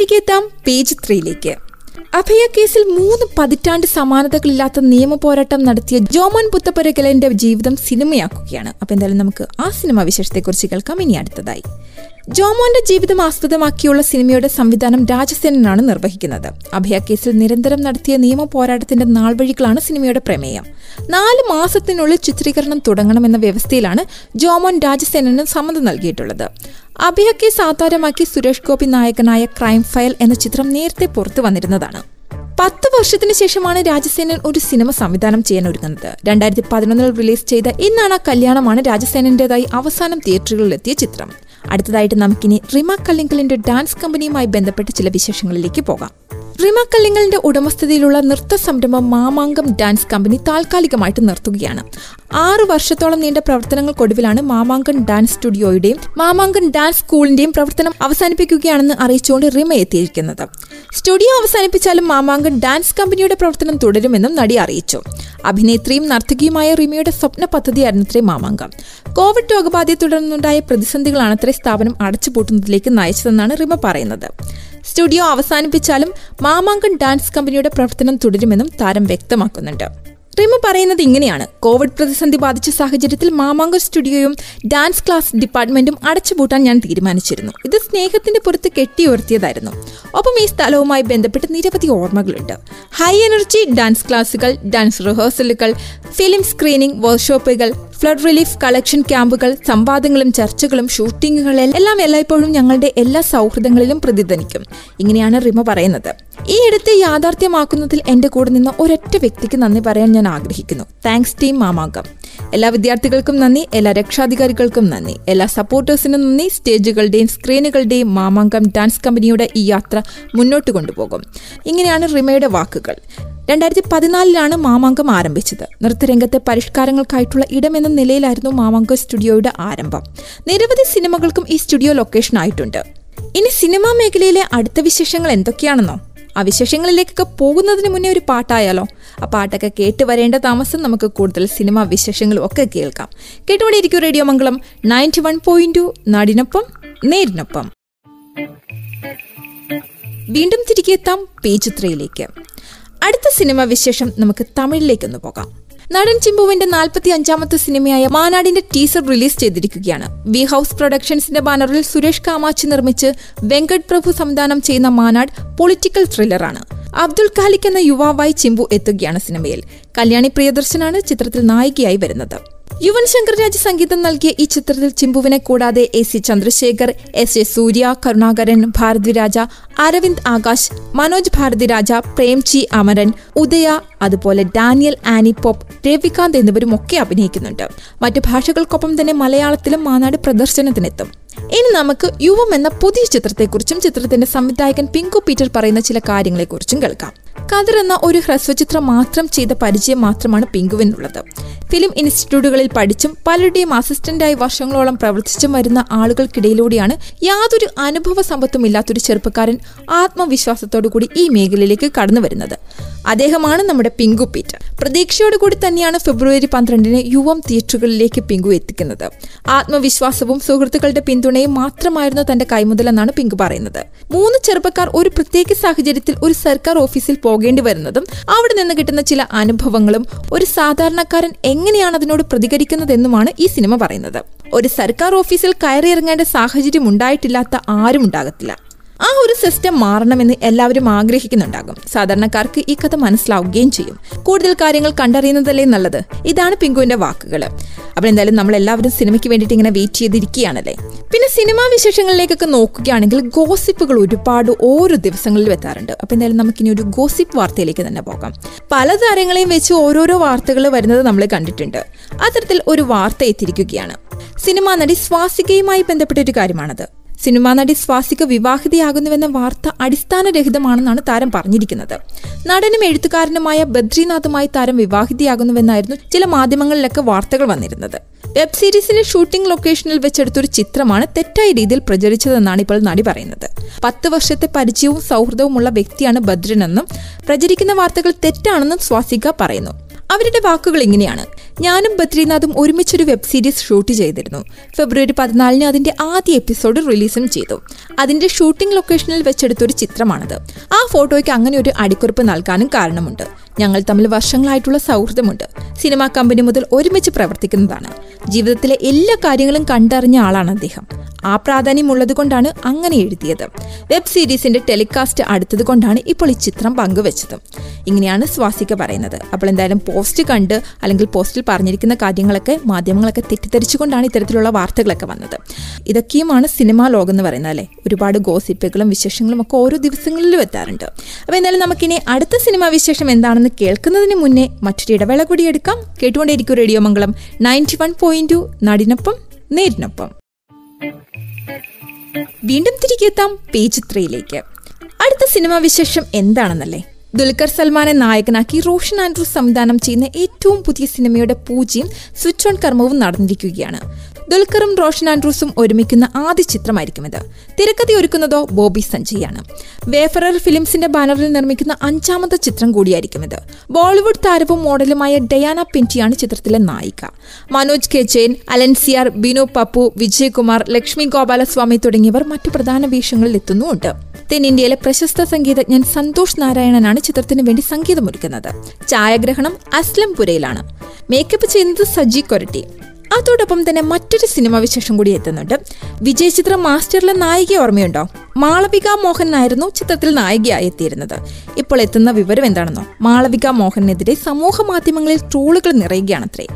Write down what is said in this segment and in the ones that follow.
തിരികെ എത്താം പേജ് ത്രീയിലേക്ക്. അഭയ കേസിൽ മൂന്ന് പതിറ്റാണ്ട് സമാനതകളില്ലാത്ത നിയമ പോരാട്ടം നടത്തിയ ജോമോൻ പുത്തപ്പുരകലന്റെ ജീവിതം സിനിമയാക്കുകയാണ്. അപ്പൊ എന്തായാലും നമുക്ക് ആ സിനിമ വിശേഷത്തെക്കുറിച്ച് കേൾക്കാം. ഇനി അടുത്തതായി. ജോമോന്റെ ജീവിതം ആസ്പദമാക്കിയുള്ള സിനിമയുടെ സംവിധാനം രാജസേനനാണ് നിർവഹിക്കുന്നത്. അഭയ കേസിൽ നിരന്തരം നടത്തിയ നിയമ പോരാട്ടത്തിന്റെ നാൾവഴികളാണ് സിനിമയുടെ പ്രമേയം. നാല് മാസത്തിനുള്ളിൽ ചിത്രീകരണം തുടങ്ങണമെന്ന വ്യവസ്ഥയിലാണ് ജോമോൻ രാജസേനന് സമ്മതം നൽകിയിട്ടുള്ളത്. അഭയ സാധാരണമാക്കി സുരേഷ് ഗോപി നായകനായ ക്രൈം ഫയൽ എന്ന ചിത്രം നേരത്തെ പുറത്തു വന്നിരുന്നതാണ്. പത്ത് വർഷത്തിന് ശേഷമാണ് രാജസേനൻ ഒരു സിനിമ സംവിധാനം ചെയ്യാൻ ഒരുങ്ങുന്നത്. രണ്ടായിരത്തി പതിനൊന്നിൽ റിലീസ് ചെയ്ത ഇന്നാണ് കല്യാണമാണ് രാജസേനന്റേതായി അവസാനം തിയേറ്ററുകളിലെത്തിയ ചിത്രം. അടുത്തതായിട്ട് നമുക്കിനി റിമ കല്ലിങ്കലിന്റെ ഡാൻസ് കമ്പനിയുമായി ബന്ധപ്പെട്ട ചില വിശേഷങ്ങളിലേക്ക് പോകാം. റിമ കല്ലിങ്ങലിന്റെ ഉടമസ്ഥതയിലുള്ള നൃത്ത സംരംഭം മാമാങ്കം ഡാൻസ് കമ്പനി താൽക്കാലികമായിട്ട് നിർത്തുകയാണ്. ആറു വർഷത്തോളം നീണ്ട പ്രവർത്തനങ്ങൾക്കൊടുവിലാണ് മാമാങ്കൻ ഡാൻസ് സ്റ്റുഡിയോയുടെയും മാമാങ്കൻ ഡാൻസ് സ്കൂളിന്റെയും പ്രവർത്തനം അവസാനിപ്പിക്കുകയാണെന്ന് അറിയിച്ചുകൊണ്ട് റിമ എത്തിയിരിക്കുന്നത്. സ്റ്റുഡിയോ അവസാനിപ്പിച്ചാലും മാമാങ്കൻ ഡാൻസ് കമ്പനിയുടെ പ്രവർത്തനം തുടരുമെന്നും നടി അറിയിച്ചു. അഭിനേത്രിയും നർത്തകിയുമായ റിമയുടെ സ്വപ്ന പദ്ധതിയായിരുന്നത്രേ മാമാങ്കം. കോവിഡ് രോഗബാധയെ തുടർന്നുണ്ടായ പ്രതിസന്ധികളാണത്രേ സ്ഥാപനം അടച്ചുപൂട്ടുന്നതിലേക്ക് നയിച്ചതെന്നാണ് റിമ പറയുന്നത്. സ്റ്റുഡിയോ അവസാനിപ്പിച്ചാലും മാമാങ്കൻ ഡാൻസ് കമ്പനിയുടെ പ്രവർത്തനം തുടരുമെന്നും താരം വ്യക്തമാക്കുന്നുണ്ട്. റിമ പറയുന്നത് ഇങ്ങനെയാണ്. കോവിഡ് പ്രതിസന്ധി ബാധിച്ച സാഹചര്യത്തിൽ മാമാങ്കം സ്റ്റുഡിയോയും ഡാൻസ് ക്ലാസ് ഡിപ്പാർട്ട്മെന്റും അടച്ചുപൂട്ടാൻ ഞാൻ തീരുമാനിച്ചിരുന്നു. ഇത് സ്നേഹത്തിന്റെ പുറത്ത് കെട്ടിയുയർത്തിയതായിരുന്നു. ഒപ്പം ഈ സ്ഥലവുമായി ബന്ധപ്പെട്ട് നിരവധി ഓർമ്മകളുണ്ട്. ഹൈ എനർജി ഡാൻസ് ക്ലാസുകൾ ഡാൻസ് റിഹേഴ്സലുകൾ ഫിലിം സ്ക്രീനിംഗ് വർക്ക്ഷോപ്പുകൾ ഫ്ലഡ് റിലീഫ് കളക്ഷൻ ക്യാമ്പുകൾ സംവാദങ്ങളും ചർച്ചകളും ഷൂട്ടിങ്ങുകളും എല്ലാം എല്ലായ്പ്പോഴും ഞങ്ങളുടെ എല്ലാ സൗഹൃദങ്ങളിലും പ്രതിധ്വനിക്കും. ഇങ്ങനെയാണ് റിമ പറയുന്നത്. ഈ ഇടത്തെ യാഥാർത്ഥ്യമാക്കുന്നതിൽ എന്റെ കൂടെ നിന്ന് ഒരൊറ്റ വ്യക്തിക്ക് നന്ദി പറയാൻ ഞാൻ ആഗ്രഹിക്കുന്നു. Thanks team Mamankam. എല്ലാ വിദ്യാർത്ഥികൾക്കും നന്ദി എല്ലാ രക്ഷാധികാരികൾക്കും നന്ദി എല്ലാ സപ്പോർട്ടേഴ്സിനും നന്ദി സ്റ്റേജുകളുടെയും സ്ക്രീനുകളുടെയും മാമാങ്കം ഡാൻസ് കമ്പനിയുടെ ഈ യാത്ര മുന്നോട്ട് കൊണ്ടുപോകും. ഇങ്ങനെയാണ് റിമയുടെ വാക്കുകൾ. രണ്ടായിരത്തി പതിനാലിലാണ് മാമാങ്കം ആരംഭിച്ചത്. നൃത്തരംഗത്തെ പരിഷ്കാരങ്ങൾക്കായിട്ടുള്ള ഇടമെന്ന നിലയിലായിരുന്നു മാമാങ്കം സ്റ്റുഡിയോയുടെ ആരംഭം. നിരവധി സിനിമകൾക്കും ഈ സ്റ്റുഡിയോ ലൊക്കേഷൻ ആയിട്ടുണ്ട്. ഇനി സിനിമാ മേഖലയിലെ അടുത്ത വിശേഷങ്ങൾ എന്തൊക്കെയാണെന്നോ? ആ വിശേഷങ്ങളിലേക്കൊക്കെ പോകുന്നതിന് മുന്നേ ഒരു പാട്ടായാലോ? ആ പാട്ടൊക്കെ കേട്ട് വരേണ്ട താമസം നമുക്ക് കൂടുതൽ സിനിമാ വിശേഷങ്ങളും ഒക്കെ കേൾക്കാം. കേട്ടുകൊണ്ടിരിക്കും radio Mangalam ninety one point നാടിനൊപ്പം നേരിനൊപ്പം. വീണ്ടും തിരികെ എത്താം പേജ് ത്രീയിലേക്ക് അടുത്ത സിനിമ വിശേഷം നമുക്ക് തമിഴിലേക്കൊന്ന് പോകാം. നടൻ ചിമ്പുവിന്റെ നാൽപ്പത്തി അഞ്ചാമത്തെ സിനിമയായ മാനാടിന്റെ ടീസർ റിലീസ് ചെയ്തിരിക്കുകയാണ്. വി ഹൌസ് പ്രൊഡക്ഷൻസിന്റെ ബാനറിൽ സുരേഷ് കാമാച്ചി നിർമ്മിച്ച് വെങ്കട് പ്രഭു സംവിധാനം ചെയ്യുന്ന മാനാട് പൊളിറ്റിക്കൽ ത്രില്ലറാണ്. അബ്ദുൽ ഖാലിക് എന്ന യുവാവായി ചിമ്പു എത്തുകയാണ് സിനിമയിൽ. കല്യാണി പ്രിയദർശനാണ് ചിത്രത്തിൽ നായികയായി വരുന്നത്. യുവൻ ശങ്കർ രാജ് സംഗീതം നൽകിയ ഈ ചിത്രത്തിൽ ചിമ്പുവിനെ കൂടാതെ A C Chandrasekhar S A Surya Karunakaran Bharathiraja Aravind Akash Manoj Bharathiraja Premji Amaran Udaya അതുപോലെ ഡാനിയൽ ആനി പോപ്പ് രവികാന്ത് എന്നിവരും ഒക്കെ അഭിനയിക്കുന്നുണ്ട്. മറ്റു ഭാഷകൾക്കൊപ്പം തന്നെ മലയാളത്തിലും മാനാട് പ്രദർശനത്തിനെത്തും. ഇനി നമുക്ക് യുവം എന്ന പുതിയ ചിത്രത്തെക്കുറിച്ചും ചിത്രത്തിന്റെ സംവിധായകൻ പിങ്കു പീറ്റർ പറയുന്ന ചില കാര്യങ്ങളെക്കുറിച്ചും കേൾക്കാം. കതിർ എന്ന ഒരു ഹ്രസ്വചിത്രം മാത്രം ചെയ്ത പരിചയം മാത്രമാണ് പിങ്കുവിനുള്ളത്. ഫിലിം ഇൻസ്റ്റിറ്റ്യൂട്ടുകളിൽ പഠിച്ചും പലരുടെയും അസിസ്റ്റന്റായി വർഷങ്ങളോളം പ്രവർത്തിച്ചും വരുന്ന ആളുകൾക്കിടയിലൂടെയാണ് യാതൊരു അനുഭവ സമ്പത്തും ഇല്ലാത്തൊരു ചെറുപ്പക്കാരൻ ആത്മവിശ്വാസത്തോടുകൂടി ഈ മേഖലയിലേക്ക് കടന്നു വരുന്നത്. അദ്ദേഹമാണ് നമ്മുടെ പിങ്കു പീറ്റർ. പ്രതീക്ഷയോടുകൂടി തന്നെയാണ് ഫെബ്രുവരി പന്ത്രണ്ടിന് യുവം തിയേറ്ററുകളിലേക്ക് പിങ്കു എത്തിക്കുന്നത്. ആത്മവിശ്വാസവും സുഹൃത്തുക്കളുടെ പിന്തുണയും മാത്രമായിരുന്നു തന്റെ കൈമുതലെന്നാണ് പിങ്കു പറയുന്നത്. മൂന്ന് ചെറുപ്പക്കാർ ഒരു പ്രത്യേക സാഹചര്യത്തിൽ ഒരു സർക്കാർ ഓഫീസിൽ പോകേണ്ടി വരുന്നതും അവിടെ നിന്ന് കിട്ടുന്ന ചില അനുഭവങ്ങളും ഒരു സാധാരണക്കാരൻ എങ്ങനെയാണ് അതിനോട് പ്രതികരിക്കുന്നതെന്നുമാണ് ഈ സിനിമ പറയുന്നത്. ഒരു സർക്കാർ ഓഫീസിൽ കയറിയിറങ്ങേണ്ട സാഹചര്യം ഉണ്ടായിട്ടില്ലാത്ത ആരും ഉണ്ടാകത്തില്ല. ആ ഒരു സിസ്റ്റം മാറണമെന്ന് എല്ലാവരും ആഗ്രഹിക്കുന്നുണ്ടാകും. സാധാരണക്കാർക്ക് ഈ കഥ മനസ്സിലാവുകയും ചെയ്യും. കൂടുതൽ കാര്യങ്ങൾ കണ്ടറിയുന്നതല്ലേ നല്ലത്? ഇതാണ് പിങ്കുവിന്റെ വാക്കുകൾ അപ്പോൾ എന്തായാലും നമ്മൾ എല്ലാവരും സിനിമയ്ക്ക് വേണ്ടിയിട്ട് ഇങ്ങനെ വെയിറ്റ് ചെയ്തിരിക്കുകയാണല്ലേ? പിന്നെ സിനിമാ വിശേഷങ്ങളിലേക്കൊക്കെ നോക്കുകയാണെങ്കിൽ ഗോസിപ്പുകൾ ഒരുപാട് ഓരോ ദിവസങ്ങളിലും എത്താറുണ്ട് അപ്പോൾ എന്തായാലും നമുക്കിനി ഒരു ഗോസിപ്പ് വാർത്തയിലേക്ക് തന്നെ പോകാം. പല താരങ്ങളെയും വെച്ച് ഓരോരോ വാർത്തകൾ വരുന്നത് നമ്മൾ കണ്ടിട്ടുണ്ട്. അത്തരത്തിൽ ഒരു വാർത്ത എത്തിയിരിക്കുകയാണ്. സിനിമാ നടി സ്വാസികയുമായി ബന്ധപ്പെട്ട ഒരു കാര്യമാണത്. സിനിമാ നടി സ്വാസിക വിവാഹിതയാകുന്നുവെന്ന വാർത്ത അടിസ്ഥാനരഹിതമാണെന്നാണ് താരം പറഞ്ഞിരിക്കുന്നത്. നടനും എഴുത്തുകാരനുമായ ബദ്രിനാഥുമായി താരം വിവാഹിതയാകുന്നുവെന്നായിരുന്നു ചില മാധ്യമങ്ങളിലൊക്കെ വാർത്തകൾ വന്നിരുന്നത്. വെബ് സീരീസിന്റെ ഷൂട്ടിംഗ് ലൊക്കേഷനിൽ വെച്ചെടുത്തൊരു ചിത്രമാണ് തെറ്റായ രീതിയിൽ പ്രചരിച്ചതെന്നാണ് ഇപ്പോൾ നടി പറയുന്നത്. പത്ത് വർഷത്തെ പരിചയവും സൗഹൃദവുമുള്ള വ്യക്തിയാണ് ബദ്രനെന്നും പ്രചരിക്കുന്ന വാർത്തകൾ തെറ്റാണെന്നും സ്വാസിക പറയുന്നു. അവരുടെ വാക്കുകൾ ഇങ്ങനെയാണ്. ഞാനും ബദ്രീനാഥും ഒരുമിച്ചൊരു വെബ് സീരീസ് ഷൂട്ട് ചെയ്തിരുന്നു. ഫെബ്രുവരി പതിനാലിന് അതിന്റെ ആദ്യ എപ്പിസോഡ് റിലീസും ചെയ്തു. അതിന്റെ ഷൂട്ടിംഗ് ലൊക്കേഷനിൽ വെച്ചെടുത്തൊരു ചിത്രമാണത്. ആ ഫോട്ടോയ്ക്ക് അങ്ങനെ ഒരു അടിക്കുറിപ്പ് നൽകാനും കാരണമുണ്ട്. ഞങ്ങൾ തമ്മിൽ വർഷങ്ങളായിട്ടുള്ള സൗഹൃദമുണ്ട്. സിനിമാ കമ്പനി മുതൽ ഒരുമിച്ച് പ്രവർത്തിക്കുന്നതാണ്. ജീവിതത്തിലെ എല്ലാ കാര്യങ്ങളും കണ്ടറിഞ്ഞ ആളാണ് അദ്ദേഹം. ആ പ്രാധാന്യമുള്ളത് കൊണ്ടാണ് അങ്ങനെ എഴുതിയത്. വെബ് സീരീസിന്റെ ടെലികാസ്റ്റ് അടുത്തത് കൊണ്ടാണ് ഇപ്പോൾ ഈ ചിത്രം പങ്കുവച്ചത്. ഇങ്ങനെയാണ് സ്വാസിക പറയുന്നത്. അപ്പോൾ എന്തായാലും പോസ്റ്റ് കണ്ട് അല്ലെങ്കിൽ പോസ്റ്റിൽ പറഞ്ഞിരിക്കുന്ന കാര്യങ്ങളൊക്കെ മാധ്യമങ്ങളൊക്കെ തെറ്റിദ്ധരിച്ചുകൊണ്ടാണ് ഇത്തരത്തിലുള്ള വാർത്തകളൊക്കെ വന്നത്. ഇതൊക്കെയുമാണ് സിനിമാ ലോകം എന്ന് പറയുന്നത് അല്ലേ? ഒരുപാട് ഗോസിപ്പുകളും വിശേഷങ്ങളും ഒക്കെ ഓരോ ദിവസങ്ങളിലും എത്താറുണ്ട്. അപ്പോൾ എന്നാലും നമുക്കിനി അടുത്ത സിനിമാ വിശേഷം എന്താണെന്ന് കേൾക്കുന്നതിന് മുന്നേ മറ്റൊരു ഇടവേള കൂടി എടുക്കാം. കേട്ടുകൊണ്ടേയിരിക്കും radio Mangalam ninety one point നടിനൊപ്പം നേരിനൊപ്പം. വീണ്ടും തിരികെ എത്താം പേജ് ത്രീയിലേക്ക്. അടുത്ത സിനിമാ വിശേഷം എന്താണെന്നല്ലേ? ദുൽഖർ സൽമാനെ നായകനാക്കി റോഷൻ ആൻഡ്രൂസ് സംവിധാനം ചെയ്യുന്ന ഏറ്റവും പുതിയ സിനിമയുടെ പൂജയും സ്വിച്ച് ഓൺ കർമ്മവും നടന്നിരിക്കുകയാണ്. ദുൽഖറും റോഷൻ ആൻഡ്രൂസും ഒരുമിക്കുന്ന ആദ്യ ചിത്രമായിരിക്കും ഇത്. തിരക്കഥ ഒരുക്കുന്നതോ ബോബി സഞ്ജയാണ് വേഫറർ ഫിലിംസിന്റെ ബാനറിൽ നിർമ്മിക്കുന്ന അഞ്ചാമത്തെ ചിത്രം കൂടിയായിരിക്കും ഇത്. ബോളിവുഡ് താരവും മോഡലുമായ ഡയാന പിന്റിയാണ് ചിത്രത്തിലെ നായിക. മനോജ് കെ ജെയിൻ അലൻസിയാർ ബിനു പപ്പു വിജയകുമാർ ലക്ഷ്മി ഗോപാലസ്വാമി തുടങ്ങിയവർ മറ്റു പ്രധാന വേഷങ്ങളിൽ എത്തുന്നുമുണ്ട്. തെന്നിന്ത്യയിലെ പ്രശസ്ത സംഗീതജ്ഞൻ സന്തോഷ് നാരായണനാണ് ചിത്രത്തിന് വേണ്ടി സംഗീതമൊരുക്കുന്നത്. ഛായാഗ്രഹണം അസ്ലം പുരയിലാണ് മേക്കപ്പ് ചെയ്യുന്നത് സജി കൊരട്ടി. അതോടൊപ്പം തന്നെ മറ്റൊരു സിനിമ വിശേഷം കൂടി എത്തുന്നുണ്ട്. വിജയ് ചിത്രം മാസ്റ്ററിലെ നായിക ഓർമ്മയുണ്ടോ? മാളവിക മോഹൻ ആയിരുന്നു ചിത്രത്തിൽ നായികയായി എത്തിയിരുന്നത്. ഇപ്പോൾ എത്തുന്ന വിവരം എന്താണെന്നോ? മാളവിക മോഹനെതിരെ സമൂഹ മാധ്യമങ്ങളിൽ ട്രോളുകൾ നിറയുകയാണത്രേ.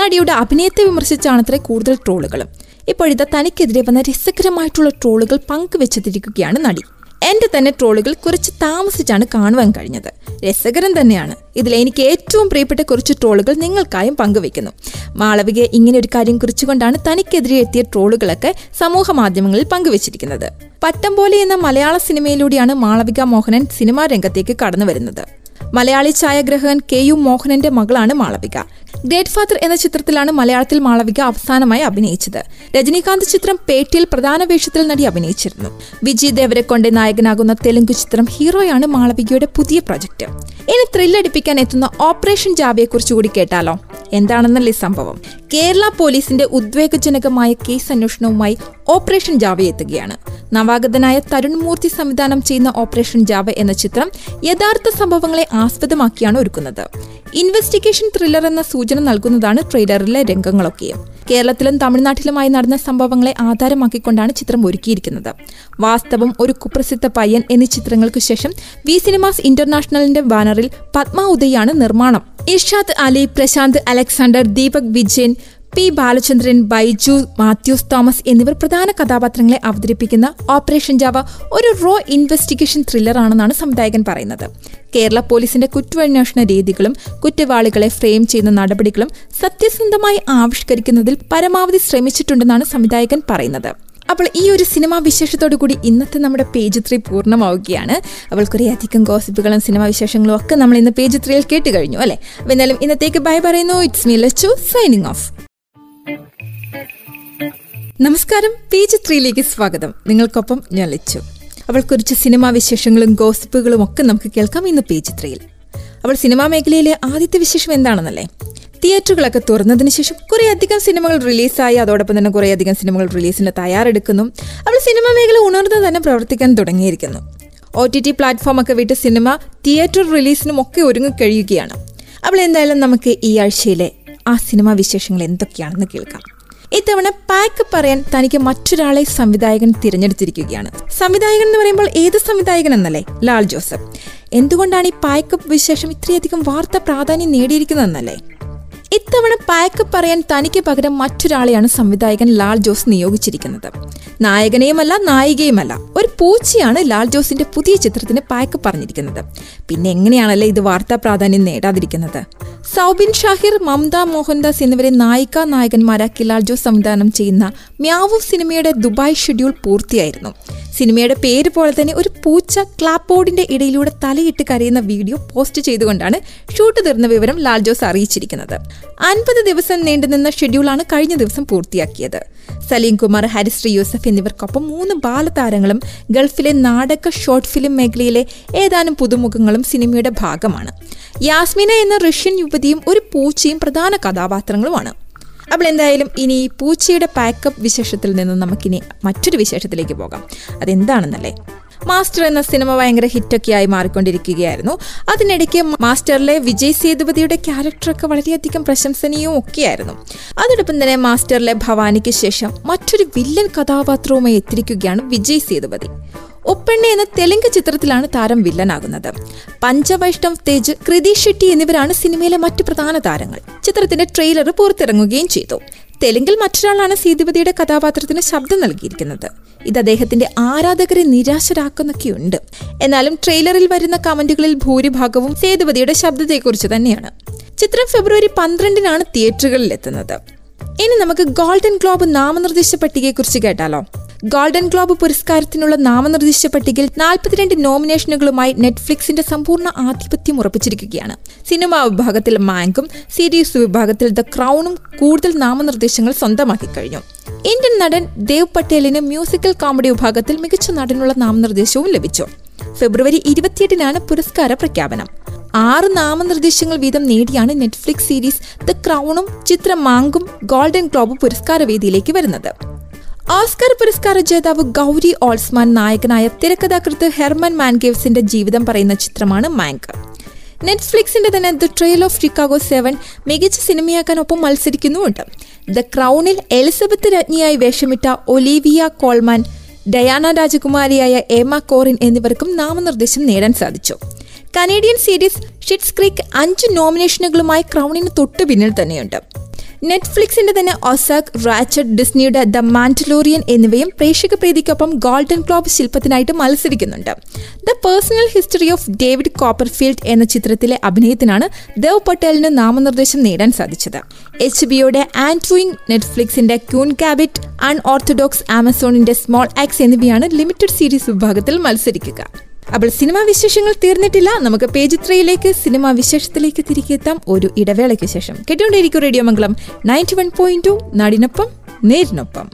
നടിയുടെ അഭിനയത്തെ വിമർശിച്ചാണത്രേ കൂടുതൽ ട്രോളുകളും. ഇപ്പോഴിതാ തനിക്കെതിരെ വന്ന രസകരമായിട്ടുള്ള ട്രോളുകൾ പങ്കുവെച്ചിരിക്കുകയാണ് നടി. എന്റെ തന്നെ ട്രോളുകൾ കുറച്ച് താമസിച്ചാണ് കാണുവാൻ കഴിഞ്ഞത്. രസകരം തന്നെയാണ്. ഇതിൽ എനിക്ക് ഏറ്റവും പ്രിയപ്പെട്ട കുറച്ച് ട്രോളുകൾ നിങ്ങൾക്കായും പങ്കുവെക്കുന്നു മാളവിക ഇങ്ങനെ ഒരു കാര്യം കുറിച്ചുകൊണ്ടാണ് തനിക്കെതിരെ എത്തിയ ട്രോളുകളൊക്കെ സമൂഹ മാധ്യമങ്ങളിൽ പങ്കുവച്ചിരിക്കുന്നത്. പട്ടം പോലെ എന്ന മലയാള സിനിമയിലൂടെയാണ് മാളവിക മോഹനൻ സിനിമാ രംഗത്തേക്ക് കടന്നു വരുന്നത് മലയാളി ഛായാഗ്രഹകൻ കെ യു മോഹനന്റെ മകളാണ് മാളവിക. ഗ്രേറ്റ് ഫാദർ എന്ന ചിത്രത്തിലാണ് മലയാളത്തിൽ മാളവിക അവസാനമായി അഭിനയിച്ചത്. രജനീകാന്ത് ചിത്രം പേട്ടിയിൽ പ്രധാന വേഷത്തിൽ നടി അഭിനയിച്ചിരുന്നു. വിജയ് ദേവരെക്കൊണ്ടെ നായകനാകുന്ന തെലുങ്ക് ചിത്രം ഹീറോയാണ് മാളവികയുടെ പുതിയ പ്രൊജക്ട്. ഇനി ത്രില്ലടിപ്പിക്കാൻ എത്തുന്ന ഓപ്പറേഷൻ ജാബിയെക്കുറിച്ച് കൂടി കേട്ടാലോ? എന്താണെന്നല്ലേ സംഭവം? കേരള പോലീസിന്റെ ഉദ്വേഗജനകമായ കേസ് അന്വേഷണവുമായി ഓപ്പറേഷൻ ജാവ എത്തുകയാണ്. നവാഗതനായ തരുൺ മൂർത്തി സംവിധാനം ചെയ്യുന്ന ഓപ്പറേഷൻ ജാവ എന്ന ചിത്രം യഥാർത്ഥ സംഭവങ്ങളെ ആസ്പദമാക്കിയാണ് ഒരുക്കുന്നത്. ഇൻവെസ്റ്റിഗേഷൻ ത്രില്ലർ എന്ന സൂചന നൽകുന്നതാണ് ട്രെയിലറിലെ രംഗങ്ങളൊക്കെയും കേരളത്തിലും തമിഴ്നാട്ടിലുമായി നടന്ന സംഭവങ്ങളെ ആധാരമാക്കിക്കൊണ്ടാണ് ചിത്രം ഒരുക്കിയിരിക്കുന്നത്. വാസ്തവം ഒരു കുപ്രസിദ്ധ പയ്യൻ എന്നീ ചിത്രങ്ങൾക്ക് ശേഷം വി സിനിമാസ് ഇന്റർനാഷണലിന്റെ ബാനറിൽ പത്മ ഉദയാണ് നിർമ്മാണം. ഇർഷാദ് അലി പ്രശാന്ത് അലക്സാണ്ടർ ദീപക് വിജയൻ പി ബാലചന്ദ്രൻ ബൈജു മാത്യൂസ് തോമസ് എന്നിവർ പ്രധാന കഥാപാത്രങ്ങളെ അവതരിപ്പിക്കുന്ന ഓപ്പറേഷൻ ജാവ ഒരു റോ ഇൻവെസ്റ്റിഗേഷൻ ത്രില്ലർ ആണെന്നാണ് സംവിധായകൻ പറയുന്നത്. കേരള പോലീസിന്റെ കുറ്റാന്വേഷണ രീതികളും കുറ്റവാളികളെ ഫ്രെയിം ചെയ്യുന്ന നടപടികളും സത്യസന്ധമായി ആവിഷ്കരിക്കുന്നതിൽ പരമാവധി ശ്രമിച്ചിട്ടുണ്ടെന്നാണ് സംവിധായകൻ പറയുന്നത്. അപ്പോൾ ഈ ഒരു സിനിമാ വിശേഷത്തോടു കൂടി ഇന്നത്തെ നമ്മുടെ പേജ് ത്രീ പൂർണമാവുകയാണ്. അപ്പോൾ കുറേ അധികം ഗോസിപ്പുകളും സിനിമാ വിശേഷങ്ങളും ഒക്കെ നമ്മൾ ഇന്ന് പേജ് ത്രീയിൽ കേട്ട് കഴിഞ്ഞു അല്ലേ? അപ്പോൾ എന്നാലും ഇന്നത്തേക്ക് ബൈ പറയുന്നു. It's me Lachu signing off നമസ്കാരം പി ജി ത്രീയിലേക്ക് സ്വാഗതം. നിങ്ങൾക്കൊപ്പം ഞാൻ ലച്ചു. അവൾ കുറിച്ച് സിനിമാ വിശേഷങ്ങളും ഗോസിപ്പുകളും ഒക്കെ നമുക്ക് കേൾക്കാം ഇന്ന് പി ജി ത്രീയിൽ. അവൾ സിനിമാ മേഖലയിലെ ആദ്യത്തെ വിശേഷം എന്താണെന്നല്ലേ? തിയേറ്ററുകളൊക്കെ തുറന്നതിന് ശേഷം കുറേ അധികം സിനിമകൾ റിലീസായി അതോടൊപ്പം തന്നെ കുറേ അധികം സിനിമകൾ റിലീസിന് തയ്യാറെടുക്കുന്നു. അവൾ സിനിമാ മേഖല ഉണർന്ന് തന്നെ പ്രവർത്തിക്കാൻ തുടങ്ങിയിരിക്കുന്നു. ഒ ടി ടി പ്ലാറ്റ്ഫോം ഒക്കെ വിട്ട് സിനിമ തിയേറ്റർ റിലീസിനും ഒക്കെ ഒരുങ്ങിക്കഴിയുകയാണ്. അവൾ എന്തായാലും നമുക്ക് ഈ ആഴ്ചയിലെ ആ സിനിമാ വിശേഷങ്ങൾ എന്തൊക്കെയാണെന്ന് കേൾക്കാം. ഇത്തവണ പാക്ക് പറയാൻ തനിക്ക് മറ്റൊരാളെ സംവിധായകൻ തിരഞ്ഞെടുത്തിരിക്കുകയാണ്. സംവിധായകൻ എന്ന് പറയുമ്പോൾ ഏത് സംവിധായകൻ എന്നല്ലേ? ലാൽ ജോസഫ്. എന്തുകൊണ്ടാണ് ഈ പാക്കപ്പ് വിശേഷം ഇത്രയധികം വാർത്ത പ്രാധാന്യം നേടിയിരിക്കുന്നതെന്നല്ലേ? ഇത്തവണ പായക്ക് പറയാൻ തനിക്ക് പകരം മറ്റൊരാളെയാണ് സംവിധായകൻ ലാൽ ജോസ് നിയോഗിച്ചിരിക്കുന്നത്. നായകനെയുമല്ല നായികയുമല്ല. ഒരു പൂച്ചയാണ് ലാൽ ജോസിന്റെ പുതിയ ചിത്രത്തിന് പായക്ക് പറഞ്ഞിരിക്കുന്നത്. പിന്നെ എങ്ങനെയാണല്ലേ ഇത് വാർത്താ പ്രാധാന്യം നേടാതിരിക്കുന്നത്? സൗബിൻ ഷാഹിർ മമത മോഹൻദാസ് എന്നിവരെ നായിക നായകന്മാരാക്കി ലാൽ ജോസ് സംവിധാനം ചെയ്യുന്ന മ്യാവു സിനിമയുടെ ദുബായ് ഷെഡ്യൂൾ പൂർത്തിയായിരുന്നു. സിനിമയുടെ പേര് പോലെ തന്നെ ഒരു പൂച്ച ക്ലാപ്പ് ബോർഡിന്റെ ഇടയിലൂടെ തലയിട്ട് കരയുന്ന വീഡിയോ പോസ്റ്റ് ചെയ്തുകൊണ്ടാണ് ഷൂട്ട് തീർന്ന വിവരം ലാൽ ജോസ് അറിയിച്ചിരിക്കുന്നത്. അൻപത് ദിവസം നീണ്ടുനിന്ന ഷെഡ്യൂളാണ് കഴിഞ്ഞ ദിവസം പൂർത്തിയാക്കിയത്. സലീം കുമാർ ഹരിശ്രീ യൂസഫ് എന്നിവർക്കൊപ്പം മൂന്ന് ബാലതാരങ്ങളും ഗൾഫിലെ നാടക ഷോർട്ട് ഫിലിം മേഖലയിലെ ഏതാനും പുതുമുഖങ്ങളും സിനിമയുടെ ഭാഗമാണ്. യാസ്മിന എന്ന റഷ്യൻ യുവതിയും ഒരു പൂച്ചയും പ്രധാന കഥാപാത്രങ്ങളുമാണ്. അപ്പോൾ എന്തായാലും ഇനി പൂച്ചയുടെ പാക്കപ്പ് വിശേഷത്തിൽ നിന്ന് നമുക്കിനി മറ്റൊരു വിശേഷത്തിലേക്ക് പോകാം. അതെന്താണെന്നല്ലേ? മാസ്റ്റർ എന്ന സിനിമ ഭയങ്കര ഹിറ്റൊക്കെയായി മാറിക്കൊണ്ടിരിക്കുകയായിരുന്നു. അതിനിടയ്ക്ക് മാസ്റ്ററിലെ വിജയ് സേതുപതിയുടെ ക്യാരക്ടറൊക്കെ വളരെയധികം പ്രശംസനീയവും ഒക്കെയായിരുന്നു. അതോടൊപ്പം തന്നെ മാസ്റ്ററിലെ ഭവാനിക്ക് ശേഷം മറ്റൊരു വില്ലൻ കഥാപാത്രവുമായി എത്തിരിക്കുകയാണ് വിജയ് സേതുപതി. ഒപ്പെണ്ണ എന്ന തെലുങ്ക് ചിത്രത്തിലാണ് താരം വില്ലനാകുന്നത്. പഞ്ചവൈഷ്ണവ് തേജ് കൃതി ഷെട്ടി എന്നിവരാണ് സിനിമയിലെ മറ്റു പ്രധാന താരങ്ങൾ. ചിത്രത്തിന്റെ ട്രെയിലർ പുറത്തിറങ്ങുകയും ചെയ്തു. തെലുങ്കിൽ മറ്റൊരാളാണ് സീതിപതിയുടെ കഥാപാത്രത്തിന് ശബ്ദം നൽകിയിരിക്കുന്നത്. ഇത് അദ്ദേഹത്തിന്റെ ആരാധകരെ നിരാശരാക്കുന്നൊക്കെയുണ്ട്. എന്നാലും ട്രെയിലറിൽ വരുന്ന കമന്റുകളിൽ ഭൂരിഭാഗവും സേതുപതിയുടെ ശബ്ദത്തെക്കുറിച്ച് തന്നെയാണ്. ചിത്രം ഫെബ്രുവരി പന്ത്രണ്ടിനാണ് തിയേറ്ററുകളിൽ എത്തുന്നത് ഇനി നമുക്ക് ഗോൾഡൻ ഗ്ലോബ് നാമനിർദ്ദേശ പട്ടികയെക്കുറിച്ച് കേട്ടാലോ? ഗോൾഡൻ ഗ്ലോബ് പുരസ്കാരത്തിനുള്ള നാമനിർദ്ദേശ പട്ടികയിൽ നാൽപ്പത്തിരണ്ട് നോമിനേഷനുകളുമായി നെറ്റ്ഫ്ലിക്സിന്റെ സമ്പൂർണ ആധിപത്യം ഉറപ്പിച്ചിരിക്കുകയാണ്. സിനിമാ വിഭാഗത്തിൽ മാങ്കും സീരീസ് വിഭാഗത്തിൽ ദ ക്രൗണും കൂടുതൽ നാമനിർദ്ദേശങ്ങൾ സ്വന്തമാക്കി കഴിഞ്ഞു. ഇന്ത്യൻ നടൻ ദേവ് പട്ടേലിന് മ്യൂസിക്കൽ കോമഡി വിഭാഗത്തിൽ മികച്ച നടനുള്ള നാമനിർദ്ദേശവും ലഭിച്ചു. ഫെബ്രുവരി ഇരുപത്തിയെട്ടിനാണ് പുരസ്കാര പ്രഖ്യാപനം. ആറ് നാമനിർദ്ദേശങ്ങൾ വീതം നേടിയാണ് നെറ്റ്ഫ്ലിക്സ് സീരീസ് ദ ക്രൗണും ചിത്രം മാങ്കും ഗോൾഡൻ ഗ്ലോബ് പുരസ്കാര വേദിയിലേക്ക് വരുന്നത്. ഓസ്കർ പുരസ്കാര ജേതാവ് ഗൗരി ഓൾസ്മാൻ നായകനായ തിരക്കഥാകൃത്ത് ഹെർമൻ മാൻഗേവ്സിന്റെ ജീവിതം പറയുന്ന ചിത്രമാണ് മാങ്ക്. നെറ്റ്ഫ്ലിക്സിന്റെ തന്നെ the trial of Chicago seven മികച്ച സിനിമയാക്കാൻ ഒപ്പം മത്സരിക്കുന്നുമുണ്ട്. ദ ക്രൗണിൽ എലിസബത്ത് രജ്ഞിയായി വേഷമിട്ട ഒലീവിയ കോൾമാൻ ഡയാന രാജകുമാരിയായ ഏമ കോറിൻ എന്നിവർക്കും നാമനിർദ്ദേശം നേടാൻ സാധിച്ചു. കനേഡിയൻ സീരീസ് ഷിറ്റ്സ് ക്രീക്ക് അഞ്ച് നോമിനേഷനുകളുമായി ക്രൗണിന് തൊട്ടു പിന്നിൽ തന്നെയുണ്ട്. നെറ്റ്ഫ്ലിക്സിന്റെ തന്നെ ഒസാക് റാച്ചഡ് ഡിസ്നിയുടെ ദ മാന്റലോറിയൻ എന്നിവയും പ്രേക്ഷക പ്രീതിക്കൊപ്പം ഗോൾഡൻ ക്ലോബ് ശില്പത്തിനായിട്ട് മത്സരിക്കുന്നുണ്ട്. The personal history of David Copperfield എന്ന ചിത്രത്തിലെ അഭിനയത്തിനാണ് ദേവ് പട്ടേലിന് നാമനിർദ്ദേശം നേടാൻ സാധിച്ചത്. എച്ച് ബിയുടെ ആൻഡ്രൂയിങ് നെറ്റ്ഫ്ലിക്സിന്റെ ക്യൂൺ കാബിറ്റ് അൺഓർത്തഡോക്സ് ആമസോണിന്റെ സ്മോൾ ആക്സ് എന്നിവയാണ് ലിമിറ്റഡ് സീരീസ് വിഭാഗത്തിൽ മത്സരിക്കുക. അപ്പോൾ സിനിമാ വിശേഷങ്ങൾ തീർന്നിട്ടില്ല. നമുക്ക് പേജ് ത്രീയിലേക്ക് സിനിമാ വിശേഷത്തിലേക്ക് തിരികെ എത്താം. ഒരു ഇടവേളയ്ക്ക് ശേഷം. കേട്ടുകൊണ്ടേയിരിക്കും radio Mangalam ninety one point two. നാടിനൊപ്പം നേരിനൊപ്പം.